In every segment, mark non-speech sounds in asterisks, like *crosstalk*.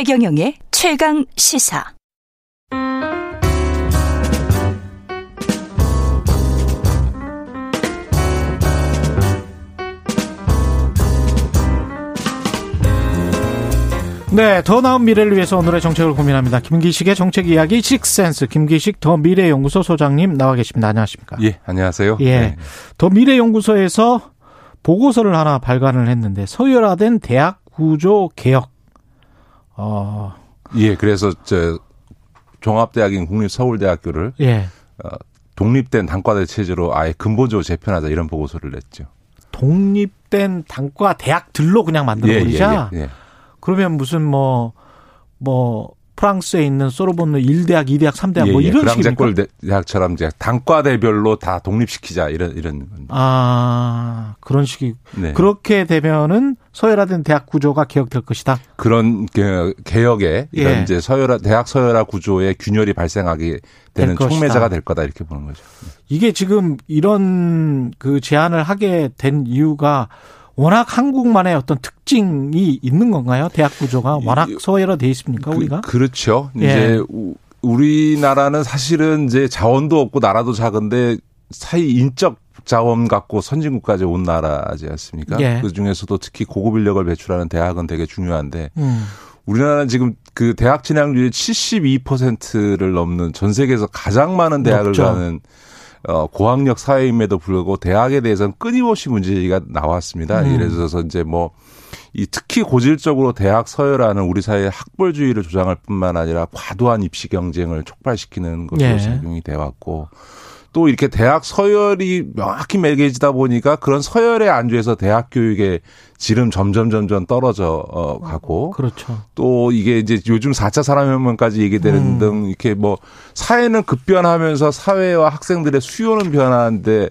최경영의 최강 시사. 네, 더 나은 미래를 위해서 오늘의 정책을 고민합니다. 김기식의 정책 이야기 식센스 김기식 더 미래 연구소 소장님 나와 계십니다. 안녕하십니까? 예, 안녕하세요. 예, 네. 더 미래 연구소에서 보고서를 하나 발간을 했는데 서열화된 대학 구조 개혁. 어, 예, 그래서 저 종합대학인 국립서울대학교를 예, 어, 독립된 단과대 체제로 아예 근본적으로 재편하자 이런 보고서를 냈죠. 독립된 단과 대학들로 그냥 만들어 버리자. 예, 예, 예. 그러면 무슨 뭐, 뭐, 프랑스에 있는 소르본느 1대학, 2대학, 3대학 예, 뭐 예. 이런 그랑제골 식입니까? 대학처럼 이제 단과대별로 다 독립시키자 이런 이런. 아, 그런 식이. 네. 그렇게 되면은 서열화된 대학 구조가 개혁될 것이다. 그런 개- 개혁에 이런 예. 이제 서열화 대학 서열화 구조의 균열이 발생하게 되는 될. 촉매자가 될 거다 이렇게 보는 거죠. 이게 지금 이런 그 제안을 하게 된 이유가 워낙 한국만의 어떤 특징이 있는 건가요? 대학 구조가 워낙 이- 서열화돼 있습니까, 우리가? 그, 렇죠 예. 이제 우- 우리나라는 사실은 이제 자원도 없고 나라도 작은데 사이 인적 자원 갖고 선진국까지 온 나라지 않습니까? 예. 그 중에서도 특히 고급 인력을 배출하는 대학은 되게 중요한데 음. 우리나라는 지금 그 대학 진학률이 72%를 넘는 전 세계에서 가장 많은 대학을 높죠. 가는 어, 고학력 사회임에도 불구하고 대학에 대해서는 끊임없이 문제가 나왔습니다. 음. 예를 들어서 이제 뭐, 이 특히 고질적으로 대학 서열화는 우리 사회의 학벌주의를 조장할 뿐만 아니라 과도한 입시 경쟁을 촉발시키는 것으로 예. 작용이 돼 왔고 또 이렇게 대학 서열이 명확히 매개지다 보니까 그런 서열에 안주해서 대학 교육의 질은 점점 점점 떨어져 어, 가고 그렇죠. 또 이게 이제 요즘 4차 산업혁명까지 얘기되는 음. 등 이렇게 뭐 사회는 급변하면서 사회와 학생들의 수요는 변하는데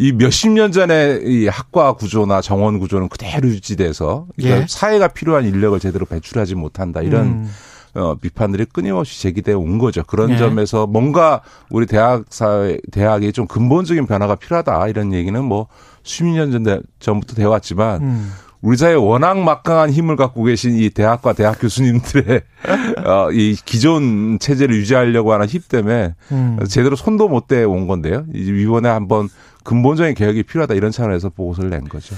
이 몇십 년 전에 이 학과 구조나 정원 구조는 그대로 유지돼서 그러니까 예. 사회가 필요한 인력을 제대로 배출하지 못한다 이런 음. 어, 비판들이 끊임없이 제기돼 온 거죠. 그런 예. 점에서 뭔가 우리 대학 사회, 대학이 좀 근본적인 변화가 필요하다 이런 얘기는 뭐 수십 년 전, 전부터 되어 왔지만 음. 우리 사회에 워낙 막강한 힘을 갖고 계신 이 대학과 대학 교수님들의 *laughs* 어, 이 기존 체제를 유지하려고 하는 힘 때문에 음. 제대로 손도 못 대 온 건데요. 이번에 한번 근본적인 개혁이 필요하다 이런 차원에서 보고서를 낸 거죠.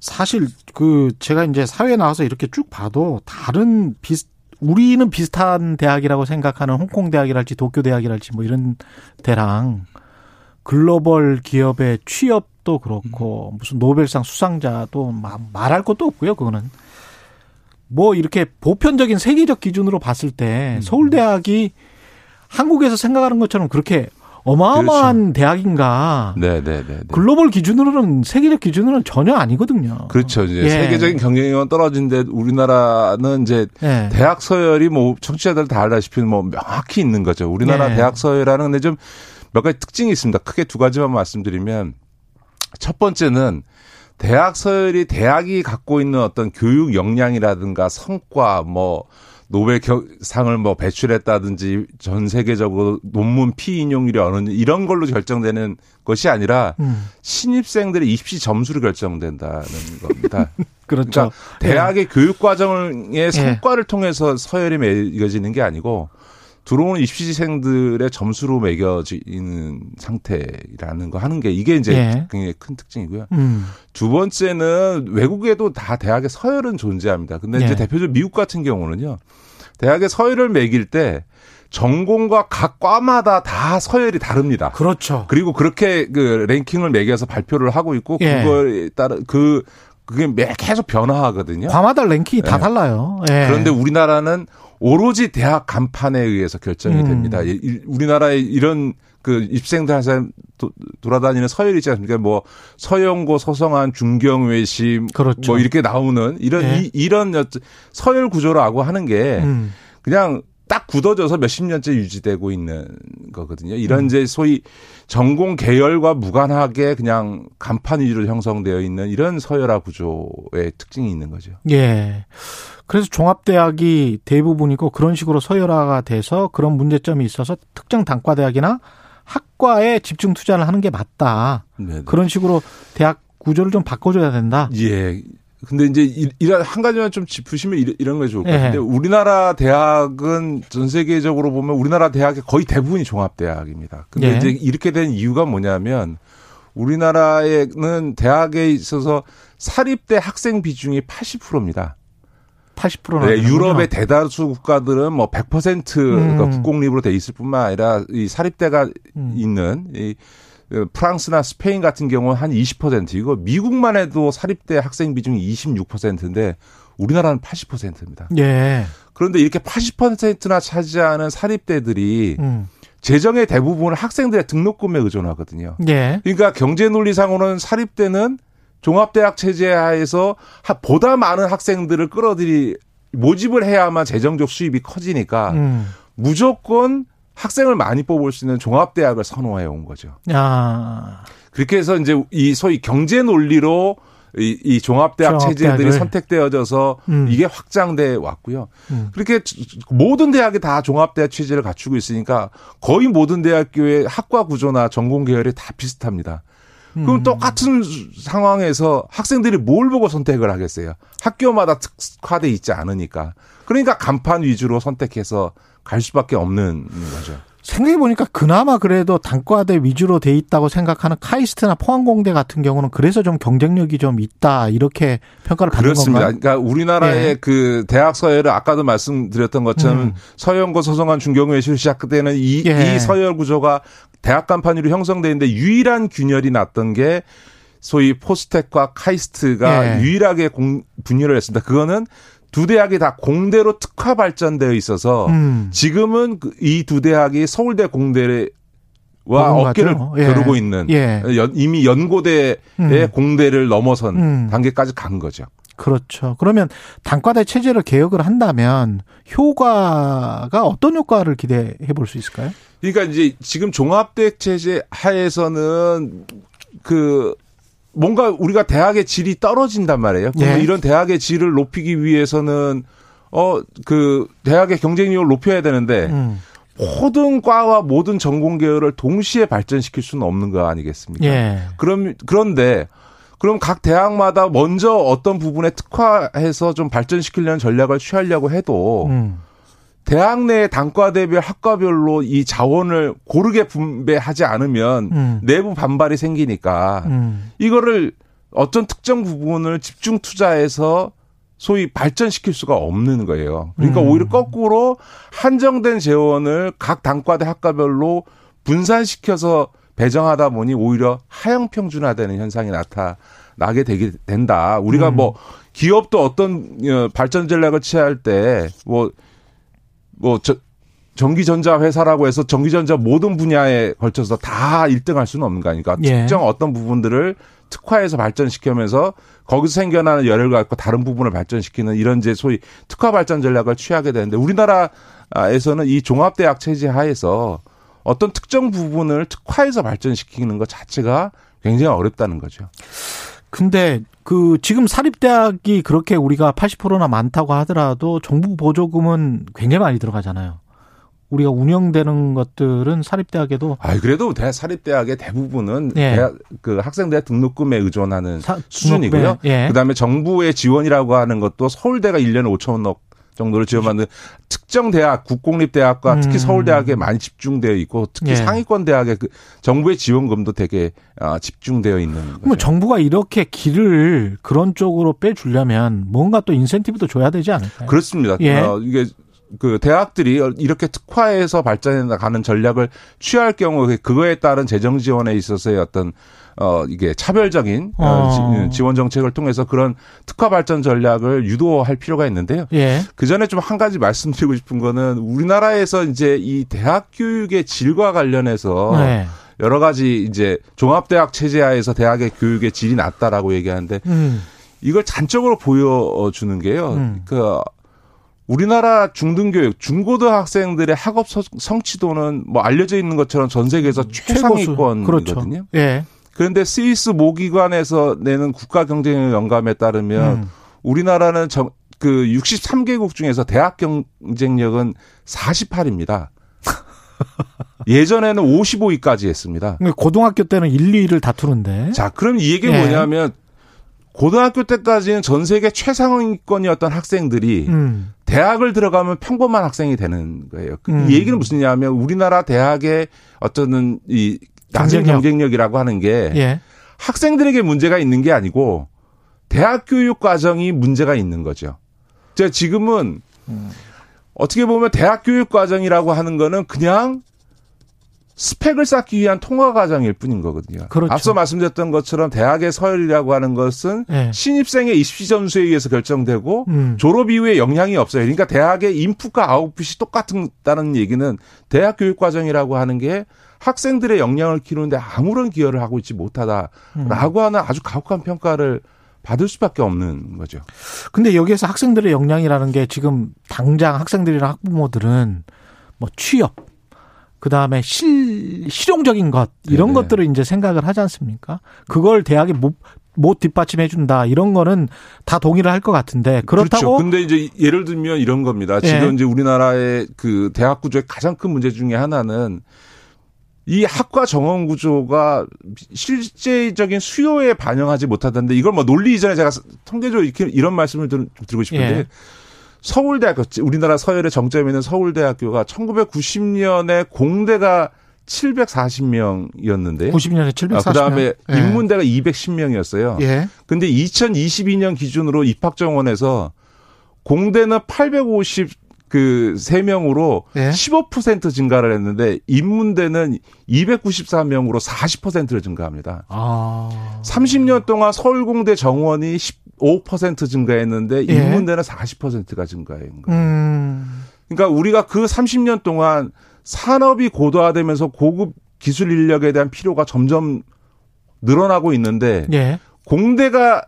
사실 그 제가 이제 사회에 나와서 이렇게 쭉 봐도 다른 비슷 우리는 비슷한 대학이라고 생각하는 홍콩 대학이랄지 도쿄 대학이랄지 뭐 이런 대랑 글로벌 기업의 취업도 그렇고 무슨 노벨상 수상자도 마- 말할 것도 없고요. 그거는 뭐 이렇게 보편적인 세계적 기준으로 봤을 때 서울대학이 한국에서 생각하는 것처럼 그렇게 어마어마한 대학인가? 네, 네, 네. 네. 글로벌 기준으로는 세계적 기준으로는 전혀 아니거든요. 그렇죠. 이제 예. 세계적인 경쟁력은 떨어진데 우리나라는 이제 예. 대학 서열이 뭐 청취자들 다 알다시피 뭐 명확히 있는 거죠. 우리나라 예. 대학 서열화는 근데 좀 몇 가지 특징이 있습니다. 크게 두 가지만 말씀드리면 첫 번째는 대학 서열이 대학이 갖고 있는 어떤 교육 역량이라든가 성과 뭐 노벨 겨- 상을 뭐 배출했다든지 전 세계적으로 논문 피인용률이 어느 이런 걸로 결정되는 것이 아니라 음, 신입생들의 입시 점수로 결정된다는 겁니다. *laughs* 그렇죠. 그러니까 대학의 교육 과정의 성과를 통해서 서열이 매겨지는 게 아니고 들어오는 입시생들의 점수로 매겨지는 상태라는 거 하는 게 이게 이제 예. 굉장히 큰 특징이고요. 음, 두 번째는 외국에도 다 대학의 서열은 존재합니다. 근데 예. 이제 대표적으로 미국 같은 경우는요. 대학의 서열을 매길 때 전공과 각 과마다 다 서열이 다릅니다. 그렇죠. 그리고 그렇게 그 랭킹을 매겨서 발표를 하고 있고 예. 그거에 따라 그 그게 매 계속 변화하거든요. 과마다 랭킹이 다 예. 달라요. 예. 그런데 우리나라는 오로지 대학 간판에 의해서 결정이 음. 됩니다. 우리나라의 이런 그 입생들 항상 도- 돌아다니는 서열 있지 않습니까? 뭐 서영고, 서성한, 중경외심 그렇죠. 뭐 이렇게 나오는 이런 예. 이, 여쭤- 서열 구조라고 하는 게 음, 그냥 딱 굳어져서 몇십 년째 유지되고 있는 거거든요. 이런 음. 이제 소위 전공 계열과 무관하게 그냥 간판 위주로 형성되어 있는 이런 서열화 구조의 특징이 있는 거죠. 예. 그래서 종합대학이 대부분이고 그런 식으로 서열화가 돼서 그런 문제점이 있어서 특정 단과대학이나 학과에 집중 투자를 하는 게 맞다. 네. 그런 식으로 대학 구조를 좀 바꿔줘야 된다. 예. 근데 이제 이- 이런 한 가지만 좀 짚으시면 이런, 게 좋을 것 예. 같은데 우리나라 대학은 전 세계적으로 보면 우리나라 대학의 거의 대부분이 종합대학입니다. 근데 예. 이제 이렇게 된 이유가 뭐냐면 우리나라에는 대학에 있어서 사립대 학생 비중이 80%입니다. 80%나. 네, 유럽의 대다수 국가들은 뭐 100% 그러니까 음. 국공립으로 돼 있을 뿐만 아니라 이 사립대가 음. 있는 이 어, 프랑스나 스페인 같은 경우는 한 20%이고 미국만 해도 사립대 학생 비중이 26%인데 우리나라는 80%입니다. 예. 그런데 이렇게 80%나 차지하는 사립대들이 음. 재정의 대부분을 학생들의 등록금에 의존하거든요. 예. 그러니까 경제 논리상으로는 사립대는 종합대학 체제 하에서 하- 보다 많은 학생들을 끌어들이 모집을 해야만 재정적 수입이 커지니까 음. 무조건 학생을 많이 뽑을 수 있는 종합대학을 선호해 온 거죠. 야. 그렇게 해서 이제 이 소위 경제 논리로 이, 이 종합대학. 체제들이 선택되어져서 음. 이게 확장돼 왔고요. 음. 그렇게 모든 대학이 다 종합대학 체제를 갖추고 있으니까 거의 모든 대학교의 학과 구조나 전공 계열이 다 비슷합니다. 그럼 음. 똑같은 상황에서 학생들이 뭘 보고 선택을 하겠어요? 학교마다 특화돼 있지 않으니까. 그러니까 간판 위주로 선택해서 갈 수밖에 없는 거죠. 생각해 보니까 그나마 그래도 단과대 위주로 돼 있다고 생각하는 카이스트나 포항공대 같은 경우는 그래서 좀 경쟁력이 좀 있다 이렇게 평가를 받는 그렇습니다. 건가요? 그러니까 우리나라의 예. 그 대학 서열을 아까도 말씀드렸던 것처럼 음. 서영고 서성한 중경외실 시작 때는 이, 예. 이 서열 구조가 대학 간판위로 형성돼 있는데 유일한 균열이 났던 게 소위 포스텍과 카이스트가 예. 유일하게 공, 분열을 했습니다. 그거는 두 대학이 다 공대로 특화 발전되어 있어서 음. 지금은 그이두 대학이 서울대 공대와 어깨를. 예. 겨루고 있는 예. 연- 이미 연고대의 음. 공대를 넘어선 음. 단계까지 간 거죠. 그렇죠. 그러면 단과대 체제를 개혁을 한다면 효과가 어떤 효과를 기대해 볼 수 있을까요? 그러니까 이제 지금 종합대 체제 하에서는 그 뭔가 우리가 대학의 질이 떨어진단 말이에요. 그러면 예. 이런 대학의 질을 높이기 위해서는 어 그 대학의 경쟁력을 높여야 되는데 음. 모든 과와 모든 전공 계열을 동시에 발전시킬 수는 없는 거 아니겠습니까? 예. 그럼 그런데 그럼 각 대학마다 먼저 어떤 부분에 특화해서 좀 발전시키려는 전략을 취하려고 해도 음. 대학 내 단과 대별 학과별로 이 자원을 고르게 분배하지 않으면 음. 내부 반발이 생기니까 음. 이거를 어떤 특정 부분을 집중 투자해서 소위 발전시킬 수가 없는 거예요. 그러니까 음. 오히려 거꾸로 한정된 재원을 각 단과대 학과별로 분산시켜서 배정하다 보니 오히려 하향 평준화되는 현상이 나타나게 되게 된다. 우리가 음. 뭐 기업도 어떤 어, 발전 전략을 취할 때뭐 뭐 저, 전기전자 회사라고 해서 전기전자 모든 분야에 걸쳐서 다 1등할 수는 없는 거 아닙니까? 예. 특정 어떤 부분들을 특화해서 발전시키면서 거기서 생겨나는 열을 갖고 다른 부분을 발전시키는 이런 이제 소위 특화 발전 전략을 취하게 되는데 우리나라에서는 이 종합대학 체제 하에서 어떤 특정 부분을 특화해서 발전시키는 것 자체가 굉장히 어렵다는 거죠. 근데 그 지금 사립대학이 그렇게 우리가 80%나 많다고 하더라도 정부 보조금은 굉장히 많이 들어가잖아요. 우리가 운영되는 것들은 사립대학에도 아, 그래도 대 사립대학의 대부분은 예. 대학 그 학생대 등록금에 의존하는 사- 수준이고요. 예. 그다음에 정부의 지원이라고 하는 것도 서울대가 1년에 5천억 정도를 지원받는 특정 대학, 국공립대학과 음. 특히 서울대학에 많이 집중되어 있고 특히 예. 상위권 대학의 그 정부의 지원금도 되게 아, 집중되어 있는 거죠. 그러면 정부가 이렇게 길을 그런 쪽으로 빼주려면 뭔가 또 인센티브도 줘야 되지 않을까요? 그렇습니다. 예. 어, 이게 그 대학들이 이렇게 특화해서 발전해 나가는 전략을 취할 경우 그거에 따른 재정 지원에 있어서의 어떤 어 이게 차별적인 어, 어. 지- 지원 정책을 통해서 그런 특화 발전 전략을 유도할 필요가 있는데요. 예. 그 전에 좀 한 가지 말씀드리고 싶은 거는 우리나라에서 이제 이 대학 교육의 질과 관련해서 네. 여러 가지 이제 종합대학 체제하에서 대학의 교육의 질이 낮다라고 얘기하는데 음. 이걸 단적으로 보여주는 게요. 음. 그 우리나라 중등교육, 중고등 학생들의 학업 서- 성취도는 뭐 알려져 있는 것처럼 전 세계에서. 최상위권이거든요. 그렇죠. 예. 그런데 스위스 모기관에서 내는 국가 경쟁력 영감에 따르면 음. 우리나라는 정, 그 63개국 중에서 대학 경쟁력은 48입니다. *laughs* 예전에는 55위까지 했습니다. 고등학교 때는 1, 2위를 다투는데. 자, 그럼 이 얘기가 예. 뭐냐면 고등학교 때까지는 전 세계 최상위권이었던 학생들이 음. 대학을 들어가면 평범한 학생이 되는 거예요. 그 음. 이 얘기는 무슨냐면 우리나라 대학의 어떤 이 낮은 경쟁력. 경쟁력 이라고 하는 게 예. 학생들에게 문제가 있는 게 아니고 대학 교육 과정이 문제가 있는 거죠. 자, 지금은 어떻게 보면 대학 교육 과정이라고 하는 거는 그냥 스펙을 쌓기 위한 통과 과정일 뿐인 거거든요. 그렇죠. 앞서 말씀드렸던 것처럼 대학의 서열이라고 하는 것은 예. 신입생의 입시 점수에 의해서 결정되고 음. 졸업 이후에 영향이 없어요. 그러니까 대학의 인풋과 아웃풋이 똑같다는 얘기는 대학 교육 과정이라고 하는 게 학생들의 역량을 키우는데 아무런 기여를 하고 있지 못하다라고 하는 아주 가혹한 평가를 받을 수밖에 없는 거죠. 근데 여기에서 학생들의 역량이라는 게 지금 당장 학생들이나 학부모들은 뭐 취업, 그 다음에 실, 실용적인 것, 이런 네네. 것들을 이제 생각을 하지 않습니까? 그걸 대학이 못, 못 뒷받침해 준다, 이런 거는 다 동의를 할 것 같은데, 그렇다고. 그렇죠. 근데 이제 예를 들면 이런 겁니다. 예. 지금 이제 우리나라의 그 대학 구조의 가장 큰 문제 중에 하나는 이 학과 정원 구조가 실제적인 수요에 반영하지 못하던데 이걸 뭐 논리 이전에 제가 통계적으로 이렇게 이런 말씀을 드리고 싶은데 예. 서울대학교 우리나라 서열의 정점에 있는 서울대학교가 1990년에 공대가 740명이었는데요. 90년에 740명. 그 다음에 인문대가 210명이었어요. 예. 근데 2022년 기준으로 입학 정원에서 공대는 850 그 3명으로 예. 15% 증가를 했는데 인문대는 294명으로 40%를 증가합니다. 아. 30년 동안 서울공대 정원이 15% 증가했는데 예. 인문대는 40%가 증가한 거예요. 음. 그러니까 우리가 그 30년 동안 산업이 고도화되면서 고급 기술 인력에 대한 필요가 점점 늘어나고 있는데 예. 공대가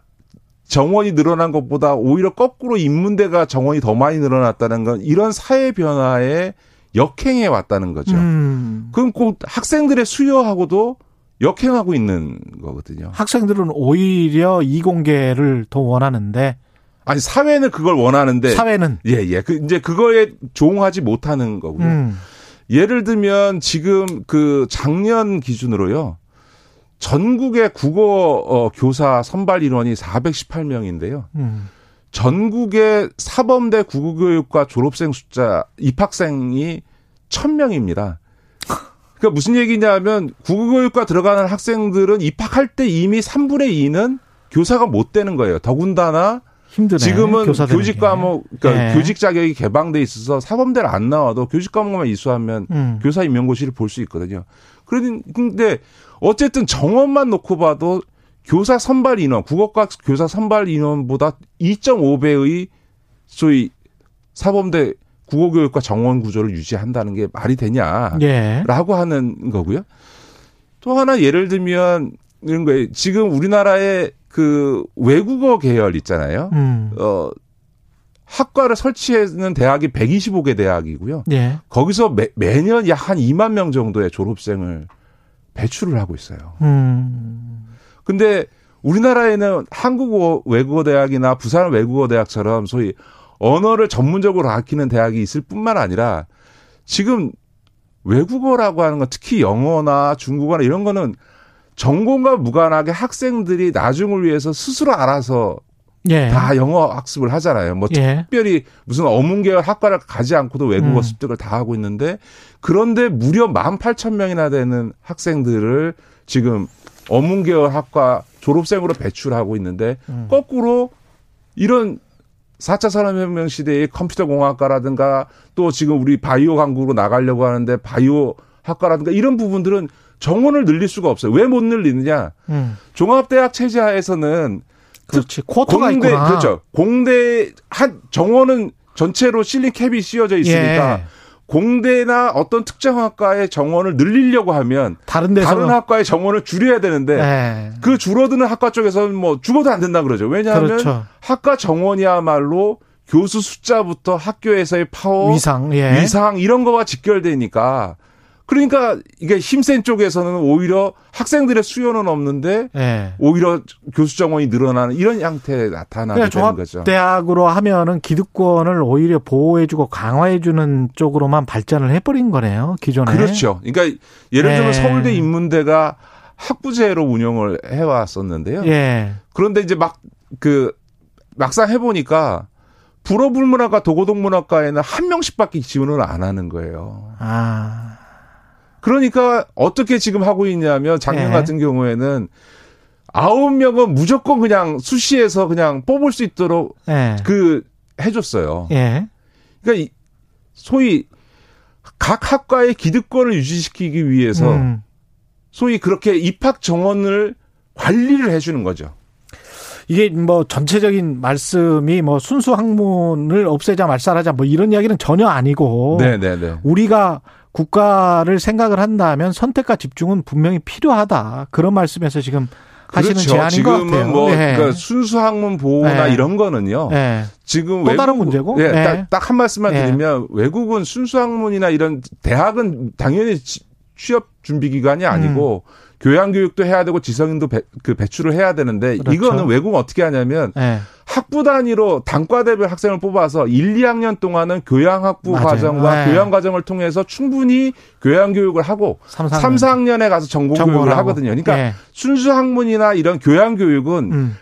정원이 늘어난 것보다 오히려 거꾸로 인문대가 정원이 더 많이 늘어났다는 건 이런 사회 변화에 역행해 왔다는 거죠. 음. 그럼 꼭 학생들의 수요하고도 역행하고 있는 거거든요. 학생들은 오히려 이공계를 더 원하는데, 아니 사회는 그걸 원하는데 사회는. 예, 예. 그 이제 그거에 조응하지 못하는 거고요. 음. 예를 들면 지금 그 작년 기준으로요. 전국의 국어 어, 교사 선발 인원이 418명인데요. 음. 전국의 사범대 국어교육과 졸업생 숫자 입학생이 1000명입니다. 그러니까 무슨 얘기냐면 국어교육과 들어가는 학생들은 입학할 때 이미 3분의 2는 교사가 못 되는 거예요. 더군다나 힘드네. 지금은 교직 게. 과목 그러니까 예. 교직 자격이 개방돼 있어서 사범대를 안 나와도 교직 과목만 이수하면 음. 교사 임용고시를 볼 수 있거든요. 그런데 어쨌든 정원만 놓고 봐도 교사 선발 인원, 국어과 교사 선발 인원보다 2.5배의 소위 사범대 국어교육과 정원 구조를 유지한다는 게 말이 되냐라고 예. 하는 거고요. 또 하나 예를 들면 이런 거예요. 지금 우리나라의 그 외국어 계열 있잖아요. 음. 어 학과를 설치하는 대학이 125개 대학이고요. 예. 거기서 매, 매년 약 한 2만 명 정도의 졸업생을 배출을 하고 있어요. 음. 근데 우리나라에는 한국 외국어 대학이나 부산 외국어 대학처럼 소위 언어를 전문적으로 가르치는 대학이 있을 뿐만 아니라 지금 외국어라고 하는 건 특히 영어나 중국어나 이런 거는 전공과 무관하게 학생들이 나중을 위해서 스스로 알아서 예. 다 영어 학습을 하잖아요. 뭐 예. 특별히 무슨 어문계열 학과를 가지 않고도 외국어 음. 습득을 다 하고 있는데 그런데 무려 18,000명이나 되는 학생들을 지금 어문계열 학과 졸업생으로 배출하고 있는데 음. 거꾸로 이런 4차 산업혁명 시대의 컴퓨터 공학과라든가 또 지금 우리 바이오 강국으로 나가려고 하는데 바이오 학과라든가 이런 부분들은 정원을 늘릴 수가 없어요. 왜 못 늘리느냐? 음. 종합대학 체제 하에서는 그렇지. 쿼터가 공대 있구나. 그렇죠. 공대 한 정원은 전체로 실링 캡이 씌워져 있으니까 예. 공대나 어떤 특정 학과의 정원을 늘리려고 하면 다른 데서 다른 학과의 정원을 줄여야 되는데 예. 그 줄어드는 학과 쪽에서는 뭐 죽어도 안 된다 그러죠. 왜냐하면 그렇죠. 학과 정원이야말로 교수 숫자부터 학교에서의 파워, 위상. 예. 위상 이런 거와 직결되니까 그러니까 이게 힘센 쪽에서는 오히려 학생들의 수요는 없는데 예. 오히려 교수 정원이 늘어나는 이런 형태에 나타나게 그러니까 되는 거죠. 종합대학으로 하면은 기득권을 오히려 보호해주고 강화해주는 쪽으로만 발전을 해버린 거네요. 기존에. 그렇죠. 그러니까 예를 들면 네. 서울대 인문대가 학부제로 운영을 해왔었는데요. 예. 그런데 이제 막 그 막상 해보니까 불어불문학과 도고동문학과에는 한 명씩밖에 지원을 안 하는 거예요. 아. 그러니까 어떻게 지금 하고 있냐면 작년 예. 같은 경우에는 아홉 명은 무조건 그냥 수시에서 그냥 뽑을 수 있도록 예. 그 해줬어요. 예. 그러니까 이 소위 각 학과의 기득권을 유지시키기 위해서 음. 소위 그렇게 입학 정원을 관리를 해주는 거죠. 이게 뭐 전체적인 말씀이 뭐 순수 학문을 없애자 말살하자 뭐 이런 이야기는 전혀 아니고 네네네. 우리가 국가를 생각을 한다면 선택과 집중은 분명히 필요하다. 그런 말씀에서 지금 하시는 그렇죠. 제안인 것 지금은 같아요. 뭐 예. 그러니까 순수 학문 보호나 네. 이런 거는요. 예. 지금 또 다른 문제고? 예, 네. 딱한 말씀만 네. 드리면 외국은 순수 학문이나 이런 대학은 당연히 지- 취업 준비 기관이 아니고 교양 교육도 해야 되고 지성인도 배, 그 배출을 해야 되는데 그렇죠. 이거는 외국은 어떻게 하냐면 예. 학부 단위로 단과대별 학생을 뽑아서 1, 2학년 동안은 교양 학부 맞아요. 과정과 네. 교양 과정을 통해서 충분히 교양 교육을 하고 3, 3, 4학년에 가서 전공 교육을 하고. 하거든요. 그러니까 예. 순수 학문이나 이런 교양 교육은 음.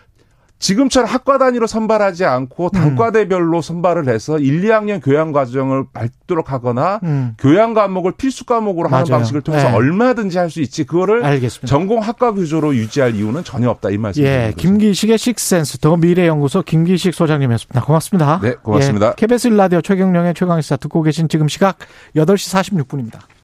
지금처럼 학과 단위로 선발하지 않고 단과대별로 선발을 해서 1, 2학년 교양 과정을 밟도록 하거나 음. 교양 과목을 필수 과목으로 하는 맞아요. 방식을 통해서 네. 얼마든지 할 수 있지 그거를 알겠습니다. 전공 학과 규조로 유지할 이유는 전혀 없다 이 말씀입니다. 예, 김기식의 식센스 더 미래연구소 김기식 소장님이었습니다. 고맙습니다. 네, 고맙습니다. 예, KBS 라디오 최경령의 최강시사 듣고 계신 지금 시각 8시 46분입니다.